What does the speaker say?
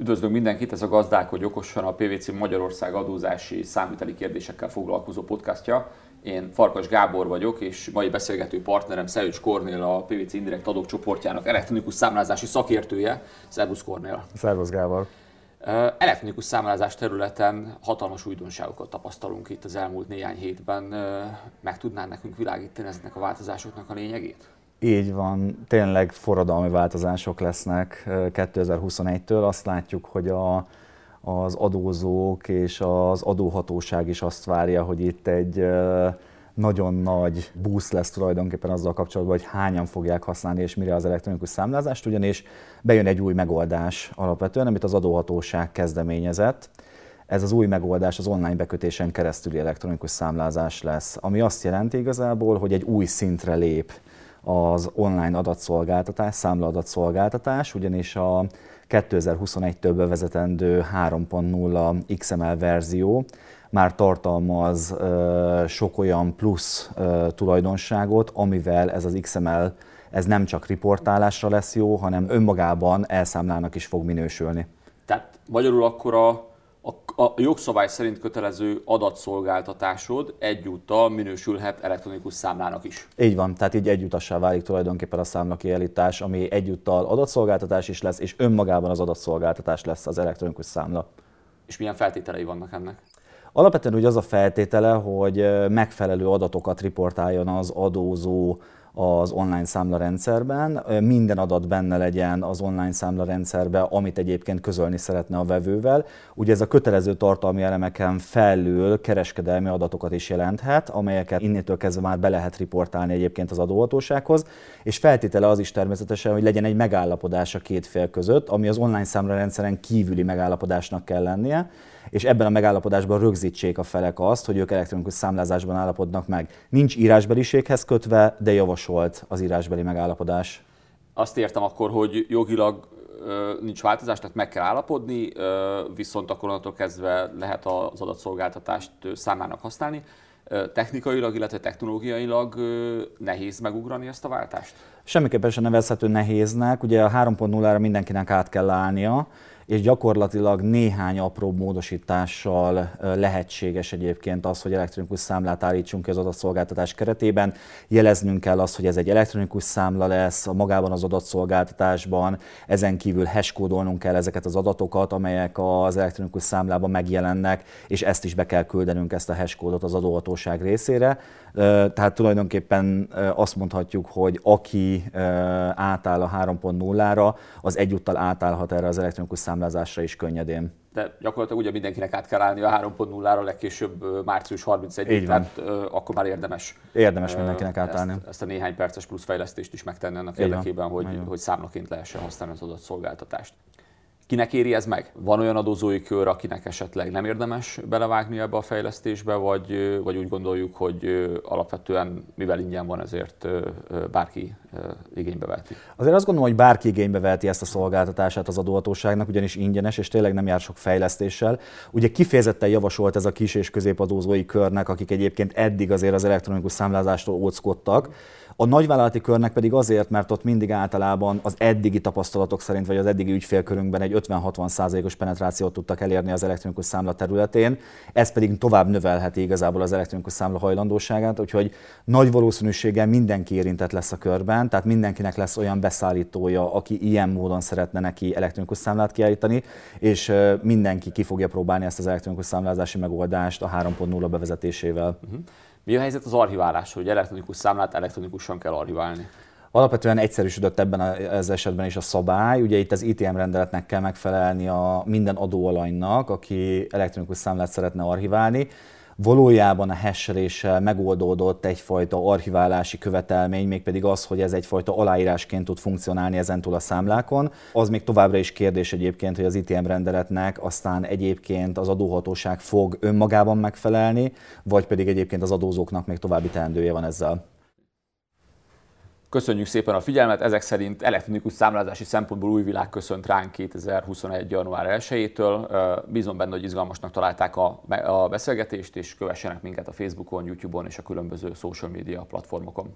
Üdvözlünk mindenkit, ez a Gazdák, hogy okosan a PVC Magyarország adózási számviteli kérdésekkel foglalkozó podcastja. Én Farkas Gábor vagyok, és mai beszélgető partnerem Szelőcs Kornél, a PVC Indirekt Adók csoportjának elektronikus számlázási szakértője. Szervusz Kornél! Szervusz Gábor! Elektronikus számlázás területen hatalmas újdonságokat tapasztalunk itt az elmúlt néhány hétben. Meg tudnál nekünk világítani ezeknek a változásoknak a lényegét? Így van, tényleg forradalmi változások lesznek 2021-től. Azt látjuk, hogy a, az adózók és az adóhatóság is azt várja, hogy itt egy nagyon nagy boost lesz tulajdonképpen azzal kapcsolatban, hogy hányan fogják használni és mire az elektronikus számlázást, ugyanis bejön egy új megoldás alapvetően, amit az adóhatóság kezdeményezett. Ez az új megoldás az online bekötésen keresztüli elektronikus számlázás lesz, ami azt jelenti igazából, hogy egy új szintre lép az online adatszolgáltatás, számlaadatszolgáltatás, ugyanis a 2021-től bevezetendő 3.0 XML verzió már tartalmaz uh, sok olyan plusz uh, tulajdonságot, amivel ez az XML ez nem csak riportálásra lesz jó, hanem önmagában elszámlának is fog minősülni. Tehát magyarul akkor a a, a jogszabály szerint kötelező adatszolgáltatásod egyúttal minősülhet elektronikus számlának is. Így van, tehát így egyúttassá válik tulajdonképpen a számlakiállítás, ami egyúttal adatszolgáltatás is lesz, és önmagában az adatszolgáltatás lesz az elektronikus számla. És milyen feltételei vannak ennek? Alapvetően úgy az a feltétele, hogy megfelelő adatokat riportáljon az adózó az online számlarendszerben, minden adat benne legyen az online számlarendszerben, amit egyébként közölni szeretne a vevővel. Ugye ez a kötelező tartalmi elemeken felül kereskedelmi adatokat is jelenthet, amelyeket innétől kezdve már be lehet riportálni egyébként az adóhatósághoz, és feltétele az is természetesen, hogy legyen egy megállapodás a két fél között, ami az online számlarendszeren kívüli megállapodásnak kell lennie és ebben a megállapodásban rögzítsék a felek azt, hogy ők elektronikus számlázásban állapodnak meg. Nincs írásbeliséghez kötve, de javasolt az írásbeli megállapodás. Azt értem akkor, hogy jogilag nincs változás, tehát meg kell állapodni, viszont akkor onnantól kezdve lehet az adatszolgáltatást számának használni. Technikailag, illetve technológiailag nehéz megugrani ezt a váltást? Semmiképpen sem nevezhető nehéznek. Ugye a 3.0-ra mindenkinek át kell állnia, és gyakorlatilag néhány apró módosítással lehetséges egyébként az, hogy elektronikus számlát állítsunk ki az adatszolgáltatás keretében. Jeleznünk kell azt, hogy ez egy elektronikus számla lesz magában az adatszolgáltatásban, ezen kívül hashkódolnunk kell ezeket az adatokat, amelyek az elektronikus számlában megjelennek, és ezt is be kell küldenünk, ezt a hashkódot az adóhatóság részére. Tehát tulajdonképpen azt mondhatjuk, hogy aki átáll a 3.0-ra, az egyúttal átállhat erre az elektronikus számlázásra is könnyedén. De gyakorlatilag ugye mindenkinek át kell állni a 3.0-ra legkésőbb március 31-ig, tehát akkor már érdemes. Érdemes mindenkinek átállni. Ezt, ezt a néhány perces plusz fejlesztést is megtenni annak érdekében, hogy, hogy számlaként lehessen használni az adott szolgáltatást. Kinek éri ez meg? Van olyan adózói kör, akinek esetleg nem érdemes belevágni ebbe a fejlesztésbe, vagy, vagy úgy gondoljuk, hogy alapvetően, mivel ingyen van, ezért bárki igénybe veheti? Azért azt gondolom, hogy bárki igénybe veheti ezt a szolgáltatását az adóhatóságnak, ugyanis ingyenes, és tényleg nem jár sok fejlesztéssel. Ugye kifejezetten javasolt ez a kis és középadózói körnek, akik egyébként eddig azért az elektronikus számlázástól óckodtak, a nagyvállalati körnek pedig azért, mert ott mindig általában az eddigi tapasztalatok szerint, vagy az eddigi ügyfélkörünkben egy 50-60 százalékos penetrációt tudtak elérni az elektronikus számla területén, ez pedig tovább növelheti igazából az elektronikus számla hajlandóságát, úgyhogy nagy valószínűséggel mindenki érintett lesz a körben, tehát mindenkinek lesz olyan beszállítója, aki ilyen módon szeretne neki elektronikus számlát kiállítani, és mindenki ki fogja próbálni ezt az elektronikus számlázási megoldást a 3.0 bevezetésével. Uh-huh. Mi a helyzet az archiválás, hogy elektronikus számlát elektronikusan kell archiválni? Alapvetően egyszerűsödött ebben az esetben is a szabály. Ugye itt az ITM rendeletnek kell megfelelni a minden adóalanynak, aki elektronikus számlát szeretne archiválni valójában a hasheléssel megoldódott egyfajta archiválási követelmény, mégpedig az, hogy ez egyfajta aláírásként tud funkcionálni ezentúl a számlákon. Az még továbbra is kérdés egyébként, hogy az ITM rendeletnek aztán egyébként az adóhatóság fog önmagában megfelelni, vagy pedig egyébként az adózóknak még további teendője van ezzel. Köszönjük szépen a figyelmet, ezek szerint elektronikus számlázási szempontból új világ köszönt ránk 2021. január 1-től. Bízom benne, hogy izgalmasnak találták a, beszélgetést, és kövessenek minket a Facebookon, YouTube-on és a különböző social media platformokon.